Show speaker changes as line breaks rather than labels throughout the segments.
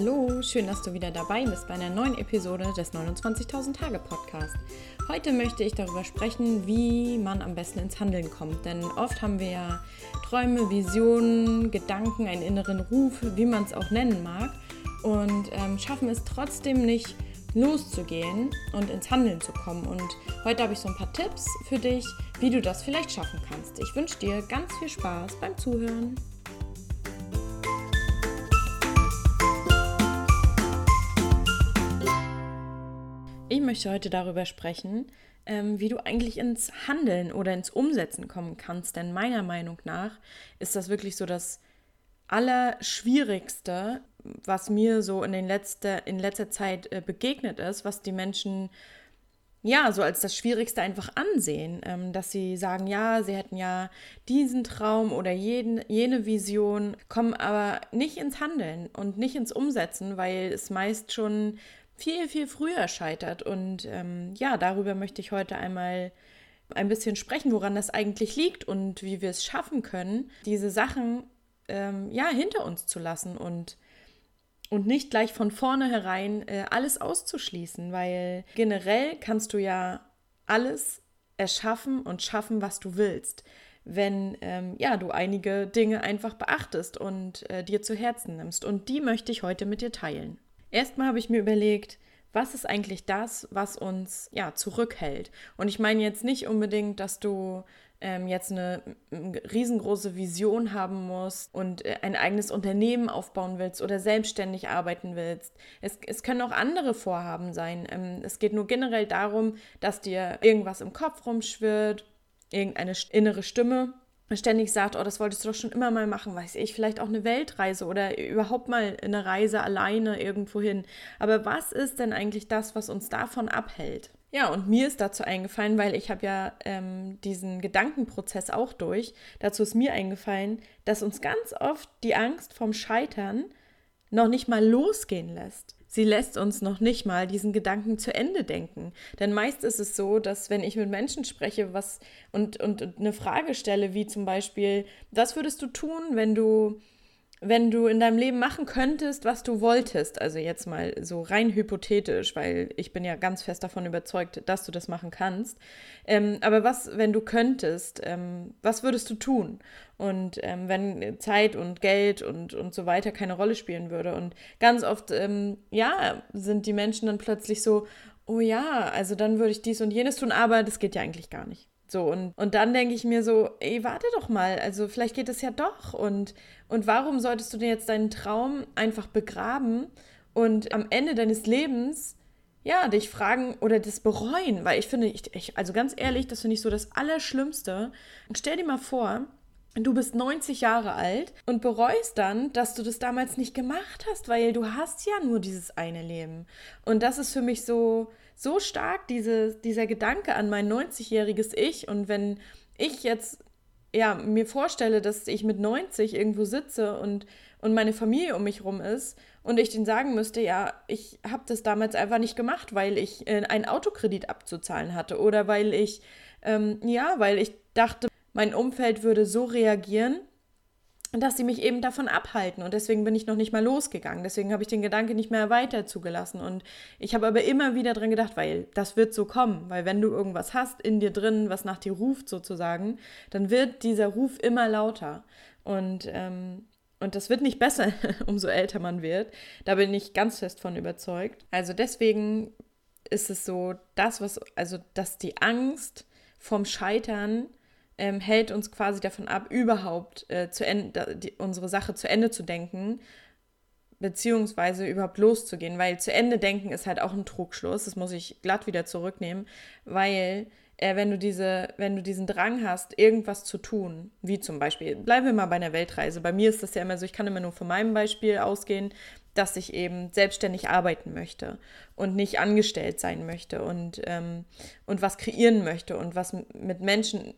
Hallo, schön, dass du wieder dabei bist bei einer neuen Episode des 29.000 Tage Podcast. Heute möchte ich darüber sprechen, wie man am besten ins Handeln kommt. Denn oft haben wir ja Träume, Visionen, Gedanken, einen inneren Ruf, wie man es auch nennen mag, und ähm, schaffen es trotzdem nicht loszugehen und ins Handeln zu kommen. Und heute habe ich so ein paar Tipps für dich, wie du das vielleicht schaffen kannst. Ich wünsche dir ganz viel Spaß beim Zuhören. Ich möchte heute darüber sprechen, ähm, wie du eigentlich ins Handeln oder ins Umsetzen kommen kannst. Denn meiner Meinung nach ist das wirklich so das Allerschwierigste, was mir so in, den letzte, in letzter Zeit äh, begegnet ist, was die Menschen ja, so als das Schwierigste einfach ansehen, ähm, dass sie sagen, ja, sie hätten ja diesen Traum oder jeden, jene Vision, kommen aber nicht ins Handeln und nicht ins Umsetzen, weil es meist schon viel, viel früher scheitert. Und ähm, ja, darüber möchte ich heute einmal ein bisschen sprechen, woran das eigentlich liegt und wie wir es schaffen können, diese Sachen ähm, ja hinter uns zu lassen und und nicht gleich von vornherein äh, alles auszuschließen, weil generell kannst du ja alles erschaffen und schaffen, was du willst, wenn ähm, ja du einige Dinge einfach beachtest und äh, dir zu Herzen nimmst. Und die möchte ich heute mit dir teilen. Erstmal habe ich mir überlegt, was ist eigentlich das, was uns ja zurückhält? Und ich meine jetzt nicht unbedingt, dass du ähm, jetzt eine riesengroße Vision haben musst und äh, ein eigenes Unternehmen aufbauen willst oder selbstständig arbeiten willst. Es, es können auch andere Vorhaben sein. Ähm, es geht nur generell darum, dass dir irgendwas im Kopf rumschwirrt, irgendeine innere Stimme ständig sagt, oh, das wolltest du doch schon immer mal machen, weiß ich, vielleicht auch eine Weltreise oder überhaupt mal eine Reise alleine irgendwo hin. Aber was ist denn eigentlich das, was uns davon abhält? Ja, und mir ist dazu eingefallen, weil ich habe ja ähm, diesen Gedankenprozess auch durch. Dazu ist mir eingefallen, dass uns ganz oft die Angst vom Scheitern noch nicht mal losgehen lässt. Sie lässt uns noch nicht mal diesen Gedanken zu Ende denken. Denn meist ist es so, dass wenn ich mit Menschen spreche was und, und eine Frage stelle, wie zum Beispiel, was würdest du tun, wenn du wenn du in deinem Leben machen könntest, was du wolltest, also jetzt mal so rein hypothetisch, weil ich bin ja ganz fest davon überzeugt, dass du das machen kannst. Ähm, aber was, wenn du könntest, ähm, was würdest du tun? Und ähm, wenn Zeit und Geld und, und so weiter keine Rolle spielen würde. Und ganz oft, ähm, ja, sind die Menschen dann plötzlich so, oh ja, also dann würde ich dies und jenes tun, aber das geht ja eigentlich gar nicht. So, und, und dann denke ich mir so, ey, warte doch mal, also vielleicht geht es ja doch. Und, und warum solltest du denn jetzt deinen Traum einfach begraben und am Ende deines Lebens, ja, dich fragen oder das bereuen? Weil ich finde, ich, ich, also ganz ehrlich, das finde ich so das Allerschlimmste. Stell dir mal vor, du bist 90 Jahre alt und bereust dann, dass du das damals nicht gemacht hast, weil du hast ja nur dieses eine Leben. Und das ist für mich so, so stark diese, dieser Gedanke an mein 90-jähriges Ich. Und wenn ich jetzt ja, mir vorstelle, dass ich mit 90 irgendwo sitze und, und meine Familie um mich rum ist und ich denen sagen müsste, ja, ich habe das damals einfach nicht gemacht, weil ich äh, einen Autokredit abzuzahlen hatte oder weil ich, ähm, ja, weil ich dachte, mein Umfeld würde so reagieren, dass sie mich eben davon abhalten. Und deswegen bin ich noch nicht mal losgegangen. Deswegen habe ich den Gedanke nicht mehr weiter zugelassen. Und ich habe aber immer wieder dran gedacht, weil das wird so kommen. Weil wenn du irgendwas hast in dir drin, was nach dir ruft sozusagen, dann wird dieser Ruf immer lauter. Und, ähm, und das wird nicht besser, umso älter man wird. Da bin ich ganz fest von überzeugt. Also deswegen ist es so, das, was, also, dass die Angst vom Scheitern ähm, hält uns quasi davon ab, überhaupt äh, zu Ende, die, unsere Sache zu Ende zu denken, beziehungsweise überhaupt loszugehen, weil zu Ende denken ist halt auch ein Trugschluss, das muss ich glatt wieder zurücknehmen, weil äh, wenn du diese, wenn du diesen Drang hast, irgendwas zu tun, wie zum Beispiel, bleiben wir mal bei einer Weltreise. Bei mir ist das ja immer so, ich kann immer nur von meinem Beispiel ausgehen, dass ich eben selbstständig arbeiten möchte und nicht angestellt sein möchte und, ähm, und was kreieren möchte und was mit Menschen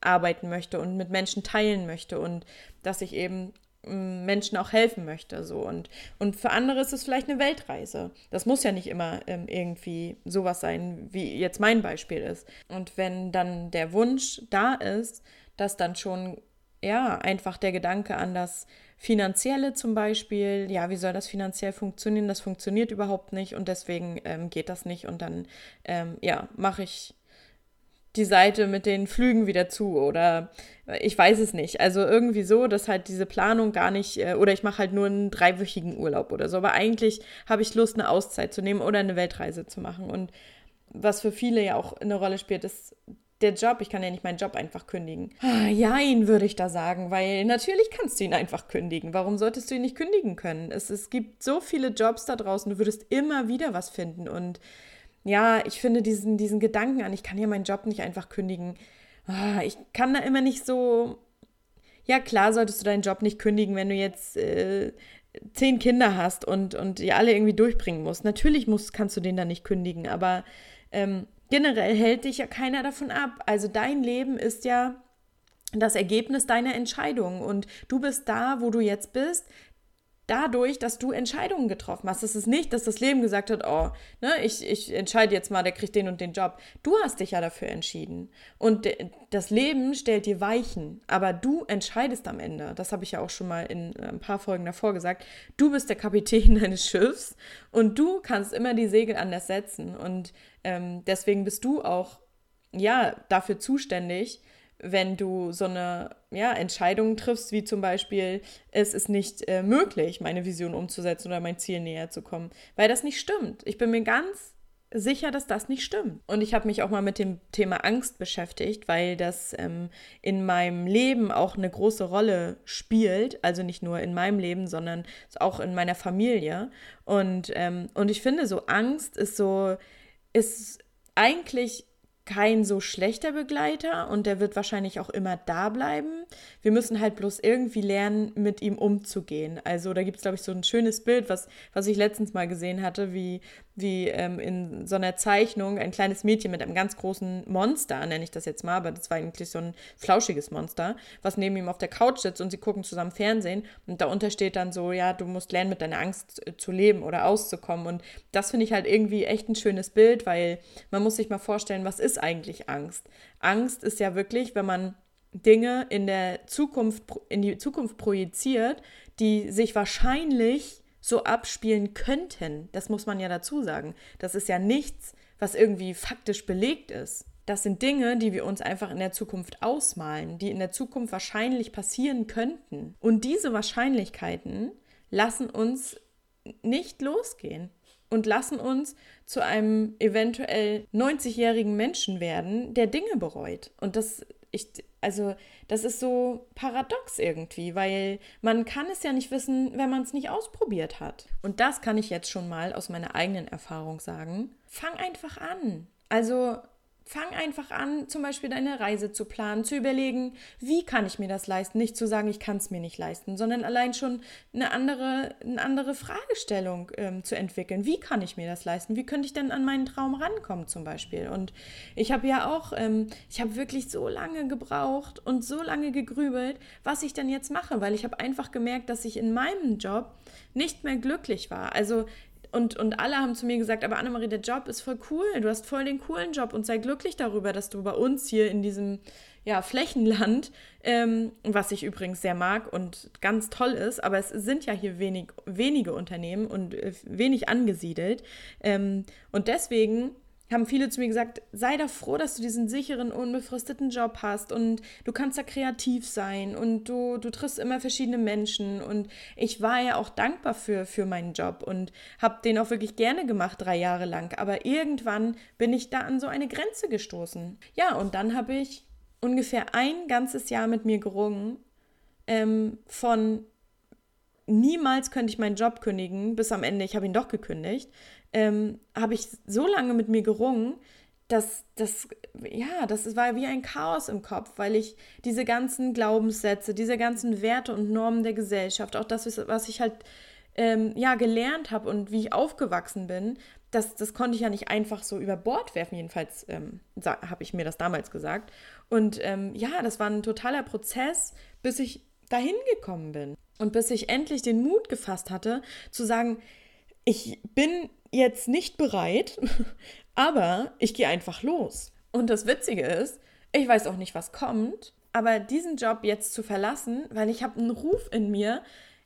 arbeiten möchte und mit Menschen teilen möchte und dass ich eben mm, Menschen auch helfen möchte. So. Und, und für andere ist es vielleicht eine Weltreise. Das muss ja nicht immer ähm, irgendwie sowas sein, wie jetzt mein Beispiel ist. Und wenn dann der Wunsch da ist, dass dann schon ja einfach der Gedanke an das finanzielle zum Beispiel, ja, wie soll das finanziell funktionieren? Das funktioniert überhaupt nicht und deswegen ähm, geht das nicht und dann, ähm, ja, mache ich die Seite mit den Flügen wieder zu oder ich weiß es nicht. Also irgendwie so, dass halt diese Planung gar nicht, äh, oder ich mache halt nur einen dreiwöchigen Urlaub oder so. Aber eigentlich habe ich Lust, eine Auszeit zu nehmen oder eine Weltreise zu machen. Und was für viele ja auch eine Rolle spielt, ist der Job. Ich kann ja nicht meinen Job einfach kündigen. Ah, jein, würde ich da sagen, weil natürlich kannst du ihn einfach kündigen. Warum solltest du ihn nicht kündigen können? Es, es gibt so viele Jobs da draußen, du würdest immer wieder was finden und ja, ich finde diesen, diesen Gedanken an, ich kann ja meinen Job nicht einfach kündigen. Oh, ich kann da immer nicht so. Ja, klar solltest du deinen Job nicht kündigen, wenn du jetzt äh, zehn Kinder hast und, und die alle irgendwie durchbringen musst. Natürlich musst, kannst du den dann nicht kündigen, aber ähm, generell hält dich ja keiner davon ab. Also dein Leben ist ja das Ergebnis deiner Entscheidung und du bist da, wo du jetzt bist, dadurch, dass du Entscheidungen getroffen hast. Es ist nicht, dass das Leben gesagt hat, oh, ne, ich, ich entscheide jetzt mal, der kriegt den und den Job. Du hast dich ja dafür entschieden. Und das Leben stellt dir Weichen, aber du entscheidest am Ende. Das habe ich ja auch schon mal in äh, ein paar Folgen davor gesagt. Du bist der Kapitän deines Schiffs und du kannst immer die Segel anders setzen. Und ähm, deswegen bist du auch, ja, dafür zuständig, wenn du so eine ja, Entscheidung triffst, wie zum Beispiel, es ist nicht äh, möglich, meine Vision umzusetzen oder mein Ziel näher zu kommen, weil das nicht stimmt. Ich bin mir ganz sicher, dass das nicht stimmt. Und ich habe mich auch mal mit dem Thema Angst beschäftigt, weil das ähm, in meinem Leben auch eine große Rolle spielt. Also nicht nur in meinem Leben, sondern auch in meiner Familie. Und, ähm, und ich finde, so Angst ist so, ist eigentlich kein so schlechter Begleiter und der wird wahrscheinlich auch immer da bleiben. Wir müssen halt bloß irgendwie lernen, mit ihm umzugehen. Also da gibt es, glaube ich, so ein schönes Bild, was, was ich letztens mal gesehen hatte, wie wie ähm, in so einer Zeichnung ein kleines Mädchen mit einem ganz großen Monster, nenne ich das jetzt mal, aber das war eigentlich so ein flauschiges Monster, was neben ihm auf der Couch sitzt und sie gucken zusammen Fernsehen und darunter steht dann so, ja, du musst lernen, mit deiner Angst äh, zu leben oder auszukommen und das finde ich halt irgendwie echt ein schönes Bild, weil man muss sich mal vorstellen, was ist eigentlich Angst? Angst ist ja wirklich, wenn man Dinge in der Zukunft, in die Zukunft projiziert, die sich wahrscheinlich so abspielen könnten. Das muss man ja dazu sagen. Das ist ja nichts, was irgendwie faktisch belegt ist. Das sind Dinge, die wir uns einfach in der Zukunft ausmalen, die in der Zukunft wahrscheinlich passieren könnten. Und diese Wahrscheinlichkeiten lassen uns nicht losgehen und lassen uns zu einem eventuell 90-jährigen Menschen werden, der Dinge bereut. Und das, ich, also das ist so paradox irgendwie, weil man kann es ja nicht wissen, wenn man es nicht ausprobiert hat. Und das kann ich jetzt schon mal aus meiner eigenen Erfahrung sagen. Fang einfach an. Also Fang einfach an, zum Beispiel deine Reise zu planen, zu überlegen, wie kann ich mir das leisten? Nicht zu sagen, ich kann es mir nicht leisten, sondern allein schon eine andere, eine andere Fragestellung ähm, zu entwickeln. Wie kann ich mir das leisten? Wie könnte ich denn an meinen Traum rankommen zum Beispiel? Und ich habe ja auch, ähm, ich habe wirklich so lange gebraucht und so lange gegrübelt, was ich denn jetzt mache, weil ich habe einfach gemerkt, dass ich in meinem Job nicht mehr glücklich war. Also und, und alle haben zu mir gesagt, aber Annemarie, der Job ist voll cool, du hast voll den coolen Job und sei glücklich darüber, dass du bei uns hier in diesem ja, Flächenland, ähm, was ich übrigens sehr mag und ganz toll ist, aber es sind ja hier wenig, wenige Unternehmen und äh, wenig angesiedelt. Ähm, und deswegen haben viele zu mir gesagt, sei doch froh, dass du diesen sicheren, unbefristeten Job hast und du kannst da kreativ sein und du, du triffst immer verschiedene Menschen und ich war ja auch dankbar für, für meinen Job und habe den auch wirklich gerne gemacht, drei Jahre lang, aber irgendwann bin ich da an so eine Grenze gestoßen. Ja, und dann habe ich ungefähr ein ganzes Jahr mit mir gerungen ähm, von niemals könnte ich meinen Job kündigen, bis am Ende, ich habe ihn doch gekündigt, ähm, habe ich so lange mit mir gerungen, dass das, ja, das war wie ein Chaos im Kopf, weil ich diese ganzen Glaubenssätze, diese ganzen Werte und Normen der Gesellschaft, auch das, was ich halt ähm, ja, gelernt habe und wie ich aufgewachsen bin, das, das konnte ich ja nicht einfach so über Bord werfen, jedenfalls ähm, habe ich mir das damals gesagt. Und ähm, ja, das war ein totaler Prozess, bis ich dahin gekommen bin. Und bis ich endlich den Mut gefasst hatte, zu sagen, ich bin jetzt nicht bereit, aber ich gehe einfach los. Und das Witzige ist, ich weiß auch nicht, was kommt, aber diesen Job jetzt zu verlassen, weil ich habe einen Ruf in mir,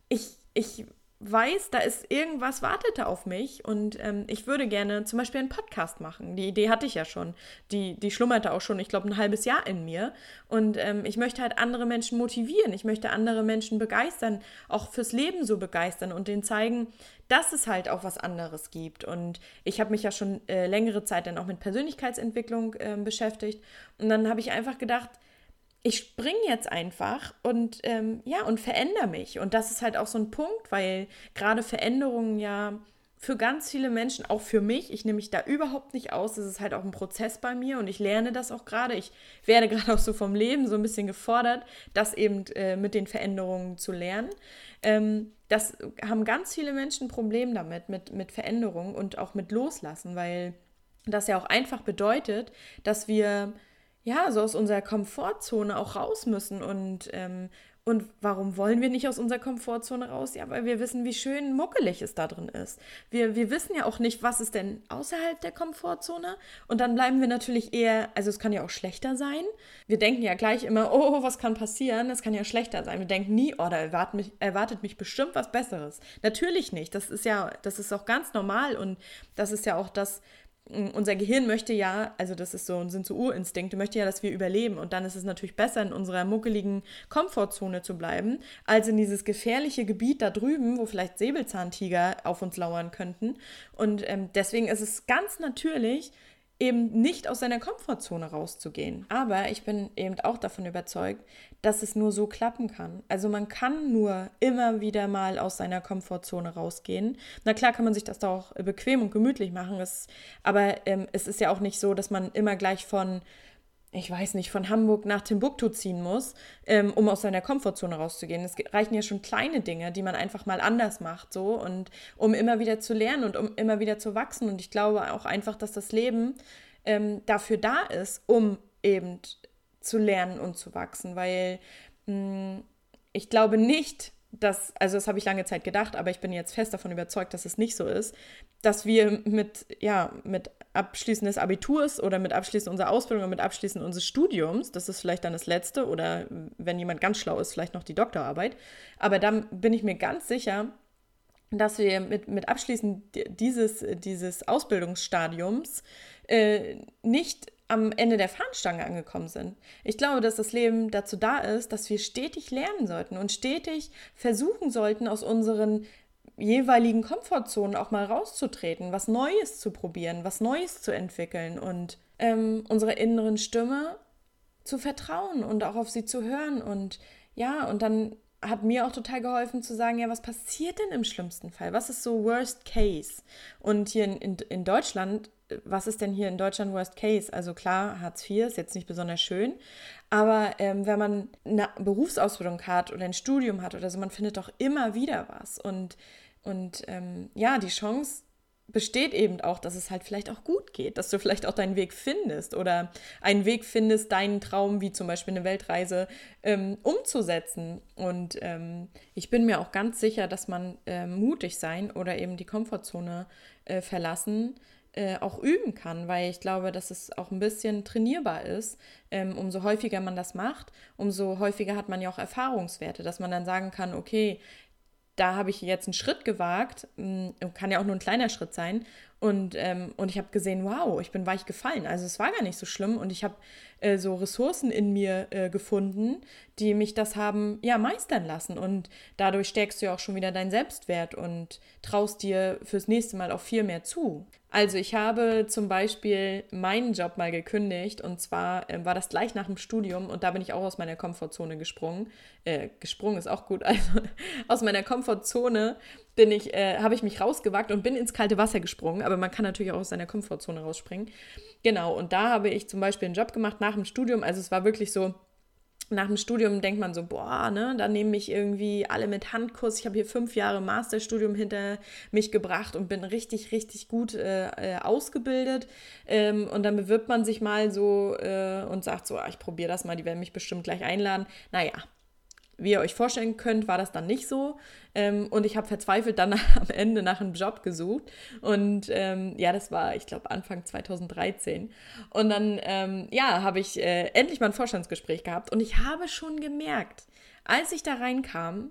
ich, ich weiß, da ist irgendwas wartete auf mich und ähm, ich würde gerne zum Beispiel einen Podcast machen. Die Idee hatte ich ja schon. Die, die schlummerte auch schon, ich glaube, ein halbes Jahr in mir. Und ähm, ich möchte halt andere Menschen motivieren. Ich möchte andere Menschen begeistern, auch fürs Leben so begeistern und denen zeigen, dass es halt auch was anderes gibt. Und ich habe mich ja schon äh, längere Zeit dann auch mit Persönlichkeitsentwicklung äh, beschäftigt. Und dann habe ich einfach gedacht, ich springe jetzt einfach und ähm, ja, und verändere mich. Und das ist halt auch so ein Punkt, weil gerade Veränderungen ja für ganz viele Menschen, auch für mich, ich nehme mich da überhaupt nicht aus. Das ist halt auch ein Prozess bei mir und ich lerne das auch gerade. Ich werde gerade auch so vom Leben so ein bisschen gefordert, das eben äh, mit den Veränderungen zu lernen. Ähm, das haben ganz viele Menschen ein Problem damit, mit, mit Veränderungen und auch mit Loslassen, weil das ja auch einfach bedeutet, dass wir ja, so aus unserer Komfortzone auch raus müssen. Und, ähm, und warum wollen wir nicht aus unserer Komfortzone raus? Ja, weil wir wissen, wie schön muckelig es da drin ist. Wir, wir wissen ja auch nicht, was ist denn außerhalb der Komfortzone. Und dann bleiben wir natürlich eher, also es kann ja auch schlechter sein. Wir denken ja gleich immer, oh, was kann passieren? Es kann ja schlechter sein. Wir denken nie, oh, da erwartet mich, erwartet mich bestimmt was Besseres. Natürlich nicht. Das ist ja, das ist auch ganz normal und das ist ja auch das, unser Gehirn möchte ja, also das ist so, sind so Urinstinkte, möchte ja, dass wir überleben. Und dann ist es natürlich besser, in unserer muckeligen Komfortzone zu bleiben, als in dieses gefährliche Gebiet da drüben, wo vielleicht Säbelzahntiger auf uns lauern könnten. Und ähm, deswegen ist es ganz natürlich, eben nicht aus seiner Komfortzone rauszugehen. Aber ich bin eben auch davon überzeugt, dass es nur so klappen kann. Also man kann nur immer wieder mal aus seiner Komfortzone rausgehen. Na klar kann man sich das da auch bequem und gemütlich machen, es, aber ähm, es ist ja auch nicht so, dass man immer gleich von ich weiß nicht, von Hamburg nach Timbuktu ziehen muss, ähm, um aus seiner Komfortzone rauszugehen. Es reichen ja schon kleine Dinge, die man einfach mal anders macht, so und um immer wieder zu lernen und um immer wieder zu wachsen. Und ich glaube auch einfach, dass das Leben ähm, dafür da ist, um eben zu lernen und zu wachsen, weil mh, hm, ich glaube nicht, dass, also das habe ich lange Zeit gedacht, aber ich bin jetzt fest davon überzeugt, dass es nicht so ist, dass wir mit, ja, mit Abschließen des Abiturs oder mit Abschließen unserer Ausbildung oder mit Abschließen unseres Studiums, das ist vielleicht dann das Letzte oder wenn jemand ganz schlau ist, vielleicht noch die Doktorarbeit, aber dann bin ich mir ganz sicher, dass wir mit, mit Abschließen dieses, dieses Ausbildungsstadiums äh, nicht am Ende der Fahnenstange angekommen sind. Ich glaube, dass das Leben dazu da ist, dass wir stetig lernen sollten und stetig versuchen sollten, aus unseren jeweiligen Komfortzonen auch mal rauszutreten, was Neues zu probieren, was Neues zu entwickeln und ähm, unserer inneren Stimme zu vertrauen und auch auf sie zu hören. Und ja, und dann hat mir auch total geholfen zu sagen, ja, was passiert denn im schlimmsten Fall? Was ist so Worst Case? Und hier in, in, in Deutschland, was ist denn hier in Deutschland Worst Case? Also klar, Hartz IV ist jetzt nicht besonders schön, aber ähm, wenn man eine Berufsausbildung hat oder ein Studium hat oder so, man findet doch immer wieder was. Und und ähm, ja, die Chance besteht eben auch, dass es halt vielleicht auch gut geht, dass du vielleicht auch deinen Weg findest oder einen Weg findest, deinen Traum, wie zum Beispiel eine Weltreise, ähm, umzusetzen. Und ähm, ich bin mir auch ganz sicher, dass man äh, mutig sein oder eben die Komfortzone äh, verlassen äh, auch üben kann, weil ich glaube, dass es auch ein bisschen trainierbar ist. Ähm, umso häufiger man das macht, umso häufiger hat man ja auch Erfahrungswerte, dass man dann sagen kann, okay, da habe ich jetzt einen Schritt gewagt, mm, kann ja auch nur ein kleiner Schritt sein. Und, ähm, und ich habe gesehen, wow, ich bin weich gefallen. Also es war gar nicht so schlimm. Und ich habe äh, so Ressourcen in mir äh, gefunden, die mich das haben ja meistern lassen. Und dadurch stärkst du ja auch schon wieder deinen Selbstwert und traust dir fürs nächste Mal auch viel mehr zu. Also ich habe zum Beispiel meinen Job mal gekündigt und zwar äh, war das gleich nach dem Studium und da bin ich auch aus meiner Komfortzone gesprungen. Äh, gesprungen ist auch gut. Also aus meiner Komfortzone bin ich, äh, habe ich mich rausgewagt und bin ins kalte Wasser gesprungen. Aber man kann natürlich auch aus seiner Komfortzone rausspringen. Genau. Und da habe ich zum Beispiel einen Job gemacht nach dem Studium. Also es war wirklich so nach dem Studium denkt man so, boah, ne, da nehmen mich irgendwie alle mit Handkurs. Ich habe hier fünf Jahre Masterstudium hinter mich gebracht und bin richtig, richtig gut äh, äh, ausgebildet. Ähm, und dann bewirbt man sich mal so äh, und sagt so, ah, ich probiere das mal, die werden mich bestimmt gleich einladen. Naja, wie ihr euch vorstellen könnt, war das dann nicht so. Ähm, und ich habe verzweifelt dann am Ende nach einem Job gesucht. Und ähm, ja, das war, ich glaube, Anfang 2013. Und dann, ähm, ja, habe ich äh, endlich mal ein Vorstandsgespräch gehabt. Und ich habe schon gemerkt, als ich da reinkam,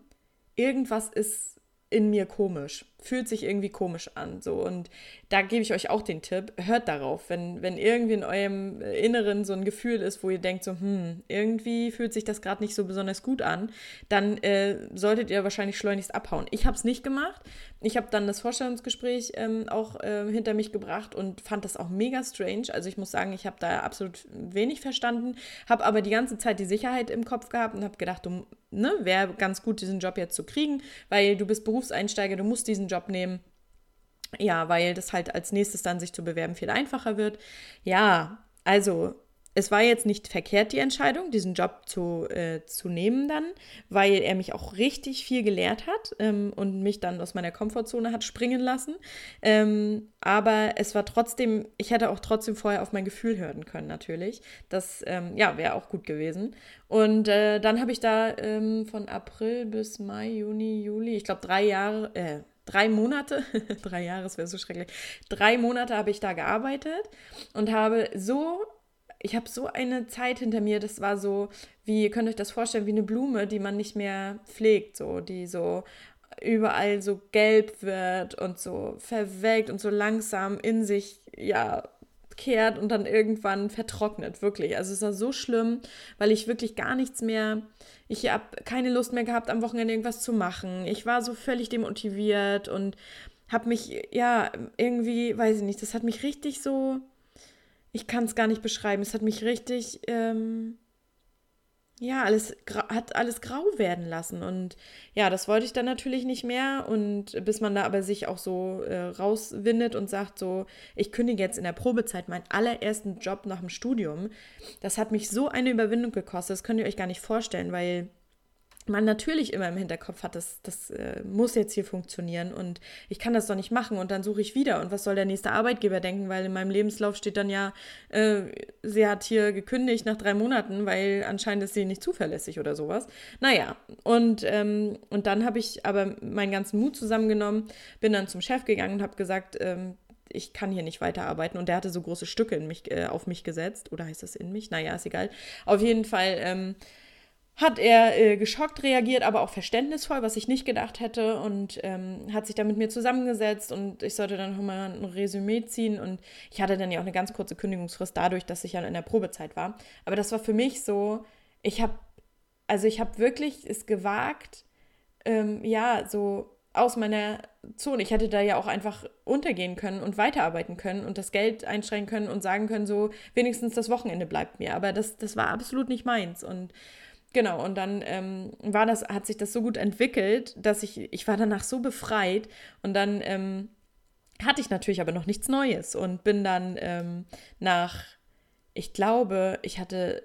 irgendwas ist in mir komisch, fühlt sich irgendwie komisch an. So. Und da gebe ich euch auch den Tipp, hört darauf, wenn, wenn irgendwie in eurem Inneren so ein Gefühl ist, wo ihr denkt, so, hm, irgendwie fühlt sich das gerade nicht so besonders gut an, dann äh, solltet ihr wahrscheinlich schleunigst abhauen. Ich habe es nicht gemacht. Ich habe dann das Vorstellungsgespräch ähm, auch äh, hinter mich gebracht und fand das auch mega strange. Also ich muss sagen, ich habe da absolut wenig verstanden, habe aber die ganze Zeit die Sicherheit im Kopf gehabt und habe gedacht, du, ne, wäre ganz gut, diesen Job jetzt zu kriegen, weil du bist Berufseinsteiger, du musst diesen Job nehmen. Ja, weil das halt als nächstes dann sich zu bewerben viel einfacher wird. Ja, also es war jetzt nicht verkehrt, die Entscheidung, diesen Job zu, äh, zu nehmen dann, weil er mich auch richtig viel gelehrt hat ähm, und mich dann aus meiner Komfortzone hat springen lassen. Ähm, aber es war trotzdem, ich hätte auch trotzdem vorher auf mein Gefühl hören können, natürlich. Das, ähm, ja, wäre auch gut gewesen. Und äh, dann habe ich da ähm, von April bis Mai, Juni, Juli, ich glaube drei Jahre, äh, drei Monate, drei Jahre, wäre so schrecklich, drei Monate habe ich da gearbeitet und habe so, ich habe so eine Zeit hinter mir, das war so, wie, ihr könnt euch das vorstellen, wie eine Blume, die man nicht mehr pflegt, so, die so überall so gelb wird und so verwelkt und so langsam in sich, ja, kehrt und dann irgendwann vertrocknet, wirklich. Also es war so schlimm, weil ich wirklich gar nichts mehr, ich habe keine Lust mehr gehabt, am Wochenende irgendwas zu machen. Ich war so völlig demotiviert und habe mich, ja, irgendwie, weiß ich nicht, das hat mich richtig so, ich kann es gar nicht beschreiben, es hat mich richtig, ähm, ja, alles hat alles grau werden lassen. Und ja, das wollte ich dann natürlich nicht mehr. Und bis man da aber sich auch so äh, rauswindet und sagt, so, ich kündige jetzt in der Probezeit meinen allerersten Job nach dem Studium, das hat mich so eine Überwindung gekostet, das könnt ihr euch gar nicht vorstellen, weil man natürlich immer im Hinterkopf hat, das, das äh, muss jetzt hier funktionieren und ich kann das doch nicht machen und dann suche ich wieder und was soll der nächste Arbeitgeber denken, weil in meinem Lebenslauf steht dann ja, äh, sie hat hier gekündigt nach drei Monaten, weil anscheinend ist sie nicht zuverlässig oder sowas. Naja, und, ähm, und dann habe ich aber meinen ganzen Mut zusammengenommen, bin dann zum Chef gegangen und habe gesagt, ähm, ich kann hier nicht weiterarbeiten. Und der hatte so große Stücke in mich, äh, auf mich gesetzt. Oder heißt das in mich? Naja, ist egal. Auf jeden Fall ähm, hat er äh, geschockt reagiert, aber auch verständnisvoll, was ich nicht gedacht hätte und ähm, hat sich dann mit mir zusammengesetzt und ich sollte dann nochmal ein Resümee ziehen und ich hatte dann ja auch eine ganz kurze Kündigungsfrist dadurch, dass ich ja in der Probezeit war. Aber das war für mich so, ich habe, also ich habe wirklich es gewagt, ähm, ja, so aus meiner Zone. Ich hätte da ja auch einfach untergehen können und weiterarbeiten können und das Geld einstrengen können und sagen können, so wenigstens das Wochenende bleibt mir. Aber das, das war absolut nicht meins und Genau, und dann ähm, war das, hat sich das so gut entwickelt, dass ich, ich war danach so befreit und dann ähm, hatte ich natürlich aber noch nichts Neues und bin dann ähm, nach, ich glaube, ich hatte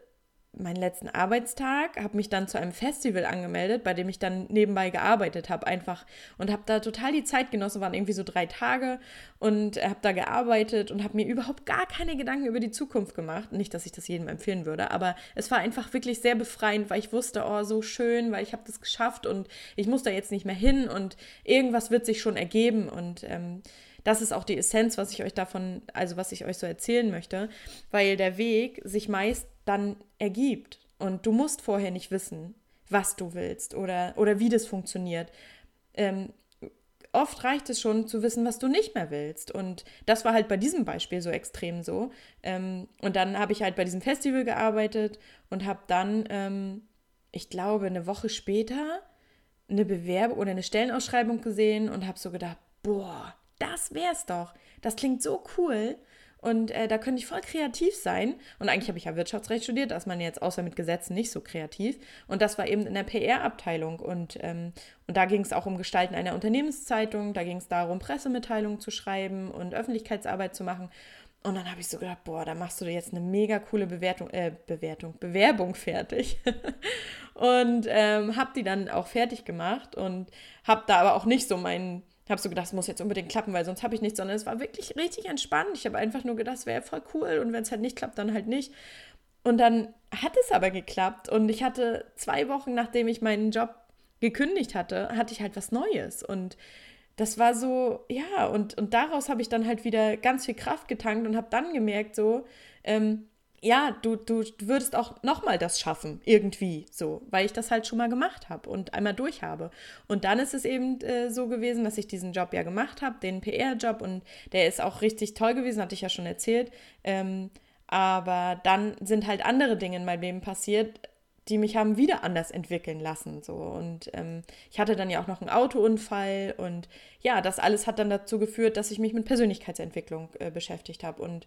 meinen letzten Arbeitstag, habe mich dann zu einem Festival angemeldet, bei dem ich dann nebenbei gearbeitet habe, einfach und habe da total die Zeit genossen, waren irgendwie so drei Tage und habe da gearbeitet und habe mir überhaupt gar keine Gedanken über die Zukunft gemacht. Nicht, dass ich das jedem empfehlen würde, aber es war einfach wirklich sehr befreiend, weil ich wusste, oh, so schön, weil ich habe das geschafft und ich muss da jetzt nicht mehr hin und irgendwas wird sich schon ergeben und ähm, das ist auch die Essenz, was ich euch davon, also was ich euch so erzählen möchte, weil der Weg sich meist dann ergibt. Und du musst vorher nicht wissen, was du willst oder, oder wie das funktioniert. Ähm, oft reicht es schon zu wissen, was du nicht mehr willst. Und das war halt bei diesem Beispiel so extrem so. Ähm, und dann habe ich halt bei diesem Festival gearbeitet und habe dann, ähm, ich glaube, eine Woche später eine Bewerbung oder eine Stellenausschreibung gesehen und habe so gedacht, boah, das wär's doch. Das klingt so cool. Und äh, da könnte ich voll kreativ sein. Und eigentlich habe ich ja Wirtschaftsrecht studiert, da ist man jetzt außer mit Gesetzen nicht so kreativ. Und das war eben in der PR-Abteilung. Und, ähm, und da ging es auch um Gestalten einer Unternehmenszeitung, da ging es darum, Pressemitteilungen zu schreiben und Öffentlichkeitsarbeit zu machen. Und dann habe ich so gedacht, boah, da machst du jetzt eine mega coole Bewertung, äh, Bewertung, Bewerbung fertig. und ähm, habe die dann auch fertig gemacht und habe da aber auch nicht so meinen habe so gedacht, es muss jetzt unbedingt klappen, weil sonst habe ich nichts, sondern es war wirklich richtig entspannt. Ich habe einfach nur gedacht, es wäre voll cool und wenn es halt nicht klappt, dann halt nicht. Und dann hat es aber geklappt und ich hatte zwei Wochen, nachdem ich meinen Job gekündigt hatte, hatte ich halt was Neues und das war so, ja, und, und daraus habe ich dann halt wieder ganz viel Kraft getankt und habe dann gemerkt, so, ähm, ja, du, du würdest auch nochmal das schaffen, irgendwie so, weil ich das halt schon mal gemacht habe und einmal durch habe. Und dann ist es eben äh, so gewesen, dass ich diesen Job ja gemacht habe, den PR-Job, und der ist auch richtig toll gewesen, hatte ich ja schon erzählt. Ähm, aber dann sind halt andere Dinge in meinem Leben passiert, die mich haben wieder anders entwickeln lassen. So. Und ähm, ich hatte dann ja auch noch einen Autounfall und ja, das alles hat dann dazu geführt, dass ich mich mit Persönlichkeitsentwicklung äh, beschäftigt habe. Und,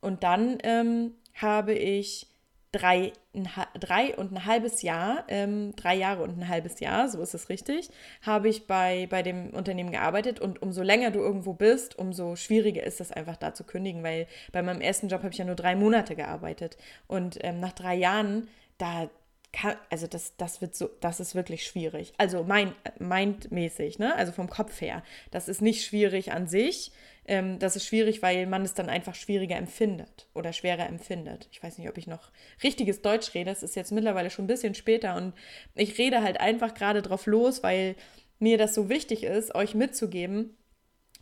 und dann ähm, habe ich drei, ein, drei und ein halbes Jahr, ähm, drei Jahre und ein halbes Jahr, so ist es richtig, habe ich bei, bei dem Unternehmen gearbeitet und umso länger du irgendwo bist, umso schwieriger ist es einfach da zu kündigen, weil bei meinem ersten Job habe ich ja nur drei Monate gearbeitet und ähm, nach drei Jahren da kann, also das, das wird so, das ist wirklich schwierig. Also mein, mindmäßig, ne? Also vom Kopf her. Das ist nicht schwierig an sich. Ähm, das ist schwierig, weil man es dann einfach schwieriger empfindet oder schwerer empfindet. Ich weiß nicht, ob ich noch richtiges Deutsch rede. Es ist jetzt mittlerweile schon ein bisschen später und ich rede halt einfach gerade drauf los, weil mir das so wichtig ist, euch mitzugeben,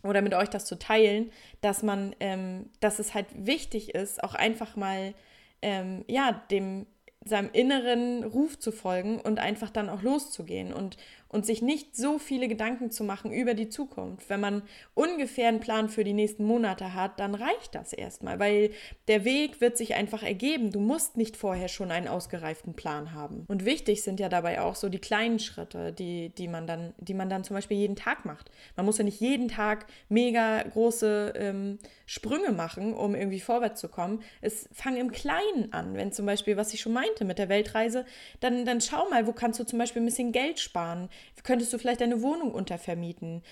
oder mit euch das zu teilen, dass man, ähm, dass es halt wichtig ist, auch einfach mal, ähm, ja, dem, seinem inneren Ruf zu folgen und einfach dann auch loszugehen und, und sich nicht so viele Gedanken zu machen über die Zukunft. Wenn man ungefähr einen Plan für die nächsten Monate hat, dann reicht das erstmal, weil der Weg wird sich einfach ergeben. Du musst nicht vorher schon einen ausgereiften Plan haben. Und wichtig sind ja dabei auch so die kleinen Schritte, die, die, man, dann, die man dann zum Beispiel jeden Tag macht. Man muss ja nicht jeden Tag mega große ähm, Sprünge machen, um irgendwie vorwärts zu kommen. Es fang im Kleinen an. Wenn zum Beispiel, was ich schon meinte mit der Weltreise, dann, dann schau mal, wo kannst du zum Beispiel ein bisschen Geld sparen? Könntest du vielleicht deine Wohnung untervermieten?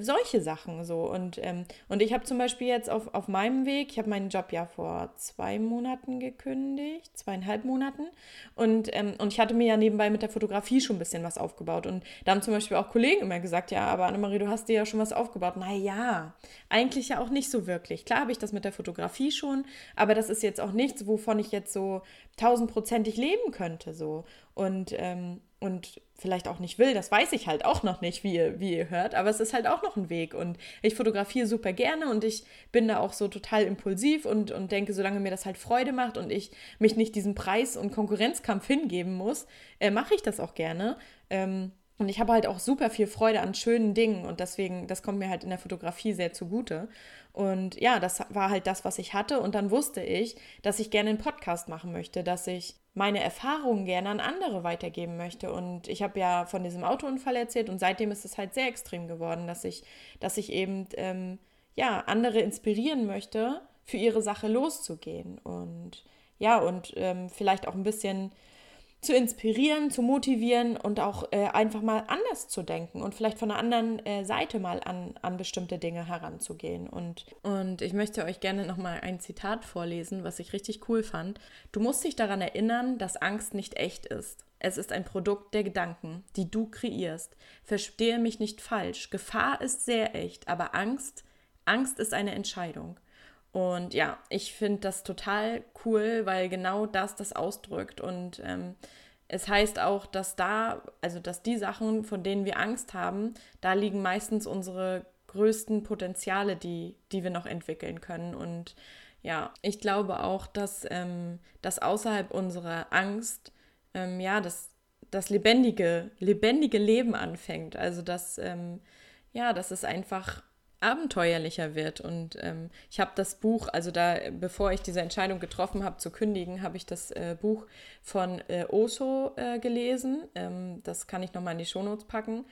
Solche Sachen so. Und, ähm, und ich habe zum Beispiel jetzt auf, auf meinem Weg, ich habe meinen Job ja vor zwei Monaten gekündigt, zweieinhalb Monaten. Und, ähm, und ich hatte mir ja nebenbei mit der Fotografie schon ein bisschen was aufgebaut. Und da haben zum Beispiel auch Kollegen immer gesagt, ja, aber Annemarie, du hast dir ja schon was aufgebaut. Naja, eigentlich ja auch nicht so wirklich. Klar habe ich das mit der Fotografie schon, aber das ist jetzt auch nichts, wovon ich jetzt so tausendprozentig leben könnte. So. Und, ähm, und vielleicht auch nicht will, das weiß ich halt auch noch nicht, wie ihr, wie ihr hört, aber es ist halt auch noch ein Weg und ich fotografiere super gerne und ich bin da auch so total impulsiv und, und denke, solange mir das halt Freude macht und ich mich nicht diesem Preis- und Konkurrenzkampf hingeben muss, äh, mache ich das auch gerne. Ähm, und ich habe halt auch super viel Freude an schönen Dingen und deswegen, das kommt mir halt in der Fotografie sehr zugute. Und ja, das war halt das, was ich hatte. Und dann wusste ich, dass ich gerne einen Podcast machen möchte, dass ich meine Erfahrungen gerne an andere weitergeben möchte. Und ich habe ja von diesem Autounfall erzählt und seitdem ist es halt sehr extrem geworden, dass ich, dass ich eben ähm, ja, andere inspirieren möchte, für ihre Sache loszugehen. Und ja, und ähm, vielleicht auch ein bisschen zu inspirieren, zu motivieren und auch äh, einfach mal anders zu denken und vielleicht von einer anderen äh, Seite mal an, an bestimmte Dinge heranzugehen. Und, und ich möchte euch gerne nochmal ein Zitat vorlesen, was ich richtig cool fand. Du musst dich daran erinnern, dass Angst nicht echt ist. Es ist ein Produkt der Gedanken, die du kreierst. Verstehe mich nicht falsch. Gefahr ist sehr echt, aber Angst, Angst ist eine Entscheidung. Und ja, ich finde das total cool, weil genau das das ausdrückt. Und ähm, es heißt auch, dass da, also dass die Sachen, von denen wir Angst haben, da liegen meistens unsere größten Potenziale, die, die wir noch entwickeln können. Und ja, ich glaube auch, dass, ähm, dass außerhalb unserer Angst, ähm, ja, das, das lebendige, lebendige Leben anfängt. Also dass, ähm, ja, dass es einfach abenteuerlicher wird. Und ähm, ich habe das Buch, also da, bevor ich diese Entscheidung getroffen habe zu kündigen, habe ich das äh, Buch von äh, Oso äh, gelesen. Ähm, das kann ich nochmal in die Shownotes packen.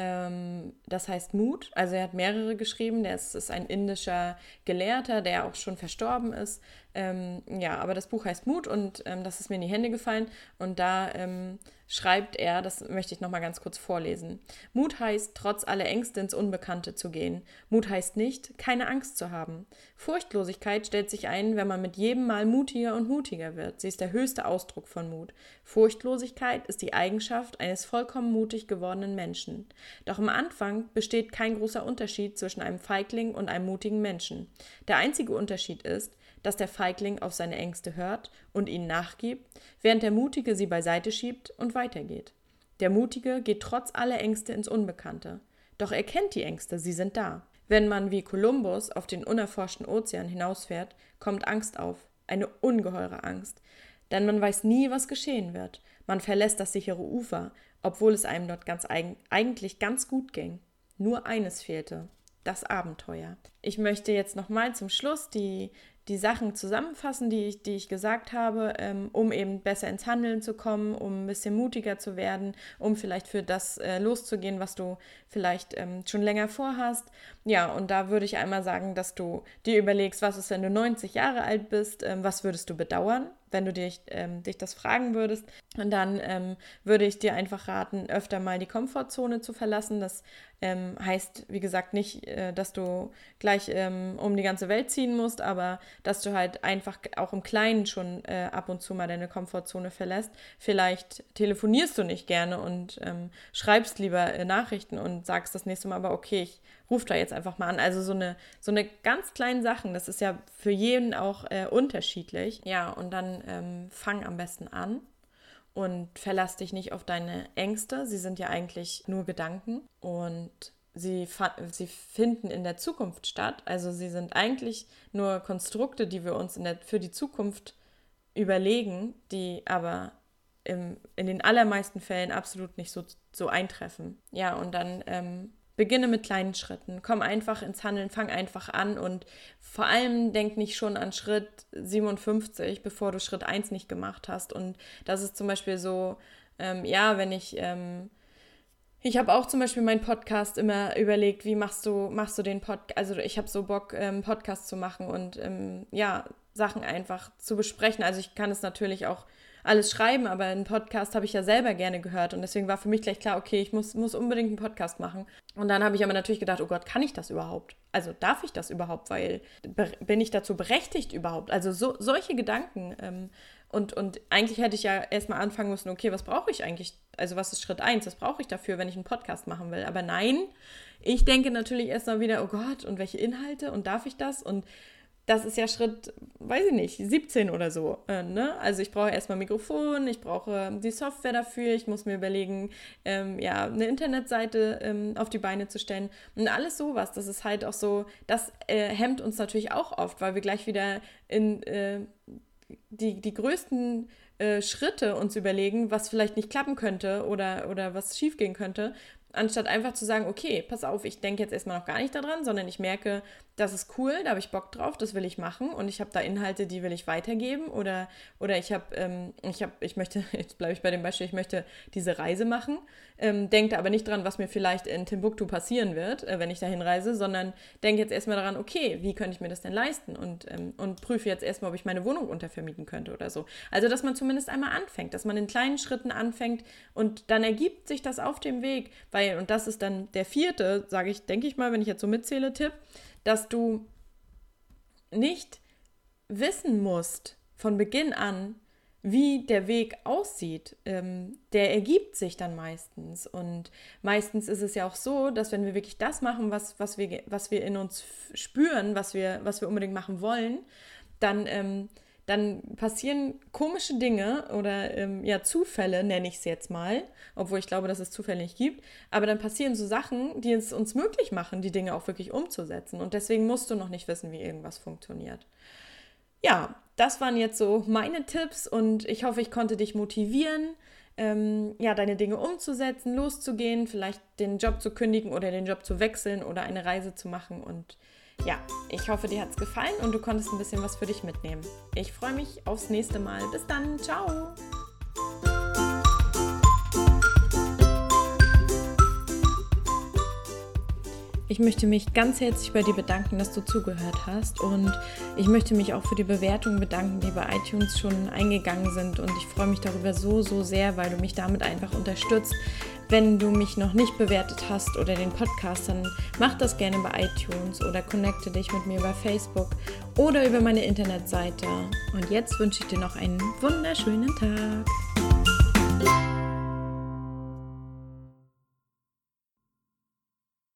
Ähm, das heißt Mut. Also er hat mehrere geschrieben. Der ist, ist ein indischer Gelehrter, der auch schon verstorben ist. Ähm, ja, aber das Buch heißt Mut und ähm, das ist mir in die Hände gefallen. Und da ähm, schreibt er, das möchte ich nochmal ganz kurz vorlesen. Mut heißt, trotz aller Ängste ins Unbekannte zu gehen. Mut heißt nicht, keine Angst zu haben. Furchtlosigkeit stellt sich ein, wenn man mit jedem Mal mutiger und mutiger wird. Sie ist der höchste Ausdruck von Mut. Furchtlosigkeit ist die Eigenschaft eines vollkommen mutig gewordenen Menschen. Doch am Anfang besteht kein großer Unterschied zwischen einem Feigling und einem mutigen Menschen. Der einzige Unterschied ist, dass der Feigling auf seine Ängste hört und ihnen nachgibt, während der Mutige sie beiseite schiebt und weitergeht. Der Mutige geht trotz aller Ängste ins Unbekannte. Doch er kennt die Ängste, sie sind da. Wenn man wie Kolumbus auf den unerforschten Ozean hinausfährt, kommt Angst auf. eine ungeheure Angst. Denn man weiß nie, was geschehen wird. Man verlässt das sichere Ufer, obwohl es einem dort ganz eigen, eigentlich ganz gut ging. Nur eines fehlte, das Abenteuer. Ich möchte jetzt nochmal zum Schluss die, die Sachen zusammenfassen, die ich, die ich gesagt habe, ähm, um eben besser ins Handeln zu kommen, um ein bisschen mutiger zu werden, um vielleicht für das äh, loszugehen, was du vielleicht ähm, schon länger vorhast. Ja, und da würde ich einmal sagen, dass du dir überlegst, was ist, wenn du 90 Jahre alt bist, ähm, was würdest du bedauern? Wenn du dich, ähm, dich das fragen würdest. Dann ähm, würde ich dir einfach raten, öfter mal die Komfortzone zu verlassen. Das ähm, heißt, wie gesagt, nicht, äh, dass du gleich ähm, um die ganze Welt ziehen musst, aber dass du halt einfach auch im Kleinen schon äh, ab und zu mal deine Komfortzone verlässt. Vielleicht telefonierst du nicht gerne und ähm, schreibst lieber äh, Nachrichten und sagst das nächste Mal aber, okay, ich ruf da jetzt einfach mal an. Also so eine, so eine ganz kleinen Sachen, das ist ja für jeden auch äh, unterschiedlich. Ja, und dann ähm, fang am besten an und verlass dich nicht auf deine Ängste. Sie sind ja eigentlich nur Gedanken und sie, sie finden in der Zukunft statt. Also sie sind eigentlich nur Konstrukte, die wir uns der, für die Zukunft überlegen, die aber im, in den allermeisten Fällen absolut nicht so, so eintreffen. Ja, und dann ähm, Beginne mit kleinen Schritten. Komm einfach ins Handeln, fang einfach an und vor allem denk nicht schon an Schritt 57, bevor du Schritt 1 nicht gemacht hast. Und das ist zum Beispiel so, ähm, ja, wenn ich, ähm, ich habe auch zum Beispiel meinen Podcast immer überlegt, wie machst du, machst du den Podcast, also ich habe so Bock, ähm, Podcast zu machen und ähm, ja, Sachen einfach zu besprechen. Also ich kann es natürlich auch alles schreiben, aber einen Podcast habe ich ja selber gerne gehört und deswegen war für mich gleich klar, okay, ich muss, muss unbedingt einen Podcast machen. Und dann habe ich aber natürlich gedacht, oh Gott, kann ich das überhaupt? Also darf ich das überhaupt? Weil bin ich dazu berechtigt überhaupt? Also so, solche Gedanken. Ähm, und, und eigentlich hätte ich ja erstmal anfangen müssen, okay, was brauche ich eigentlich? Also was ist Schritt 1? Was brauche ich dafür, wenn ich einen Podcast machen will? Aber nein, ich denke natürlich erstmal wieder, oh Gott, und welche Inhalte und darf ich das? Und das ist ja Schritt, weiß ich nicht, 17 oder so. Äh, ne? Also ich brauche erstmal Mikrofon, ich brauche die Software dafür, ich muss mir überlegen, ähm, ja, eine Internetseite ähm, auf die Beine zu stellen und alles sowas. Das ist halt auch so, das äh, hemmt uns natürlich auch oft, weil wir gleich wieder in äh, die, die größten äh, Schritte uns überlegen, was vielleicht nicht klappen könnte oder, oder was schiefgehen könnte, anstatt einfach zu sagen, okay, pass auf, ich denke jetzt erstmal noch gar nicht daran, sondern ich merke, das ist cool, da habe ich Bock drauf, das will ich machen. Und ich habe da Inhalte, die will ich weitergeben. Oder, oder ich habe, ähm, ich habe, ich möchte, jetzt bleibe ich bei dem Beispiel, ich möchte diese Reise machen, ähm, denke aber nicht dran, was mir vielleicht in Timbuktu passieren wird, äh, wenn ich dahin reise, sondern denke jetzt erstmal daran, okay, wie könnte ich mir das denn leisten? Und, ähm, und prüfe jetzt erstmal, ob ich meine Wohnung untervermieten könnte oder so. Also, dass man zumindest einmal anfängt, dass man in kleinen Schritten anfängt und dann ergibt sich das auf dem Weg, weil, und das ist dann der vierte, sage ich, denke ich mal, wenn ich jetzt so mitzähle, Tipp, dass du nicht wissen musst von Beginn an, wie der Weg aussieht, ähm, der ergibt sich dann meistens. Und meistens ist es ja auch so, dass wenn wir wirklich das machen, was, was, wir, was wir in uns spüren, was wir, was wir unbedingt machen wollen, dann ähm, dann passieren komische Dinge oder ähm, ja Zufälle, nenne ich es jetzt mal, obwohl ich glaube, dass es Zufälle nicht gibt, aber dann passieren so Sachen, die es uns möglich machen, die Dinge auch wirklich umzusetzen. Und deswegen musst du noch nicht wissen, wie irgendwas funktioniert. Ja, das waren jetzt so meine Tipps und ich hoffe, ich konnte dich motivieren, ähm, ja, deine Dinge umzusetzen, loszugehen, vielleicht den Job zu kündigen oder den Job zu wechseln oder eine Reise zu machen und ja, ich hoffe, dir hat es gefallen und du konntest ein bisschen was für dich mitnehmen. Ich freue mich aufs nächste Mal. Bis dann. Ciao. Ich möchte mich ganz herzlich bei dir bedanken, dass du zugehört hast und ich möchte mich auch für die Bewertungen bedanken, die bei iTunes schon eingegangen sind und ich freue mich darüber so, so sehr, weil du mich damit einfach unterstützt. Wenn du mich noch nicht bewertet hast oder den Podcast, dann mach das gerne bei iTunes oder connecte dich mit mir bei Facebook oder über meine Internetseite. Und jetzt wünsche ich dir noch einen wunderschönen Tag.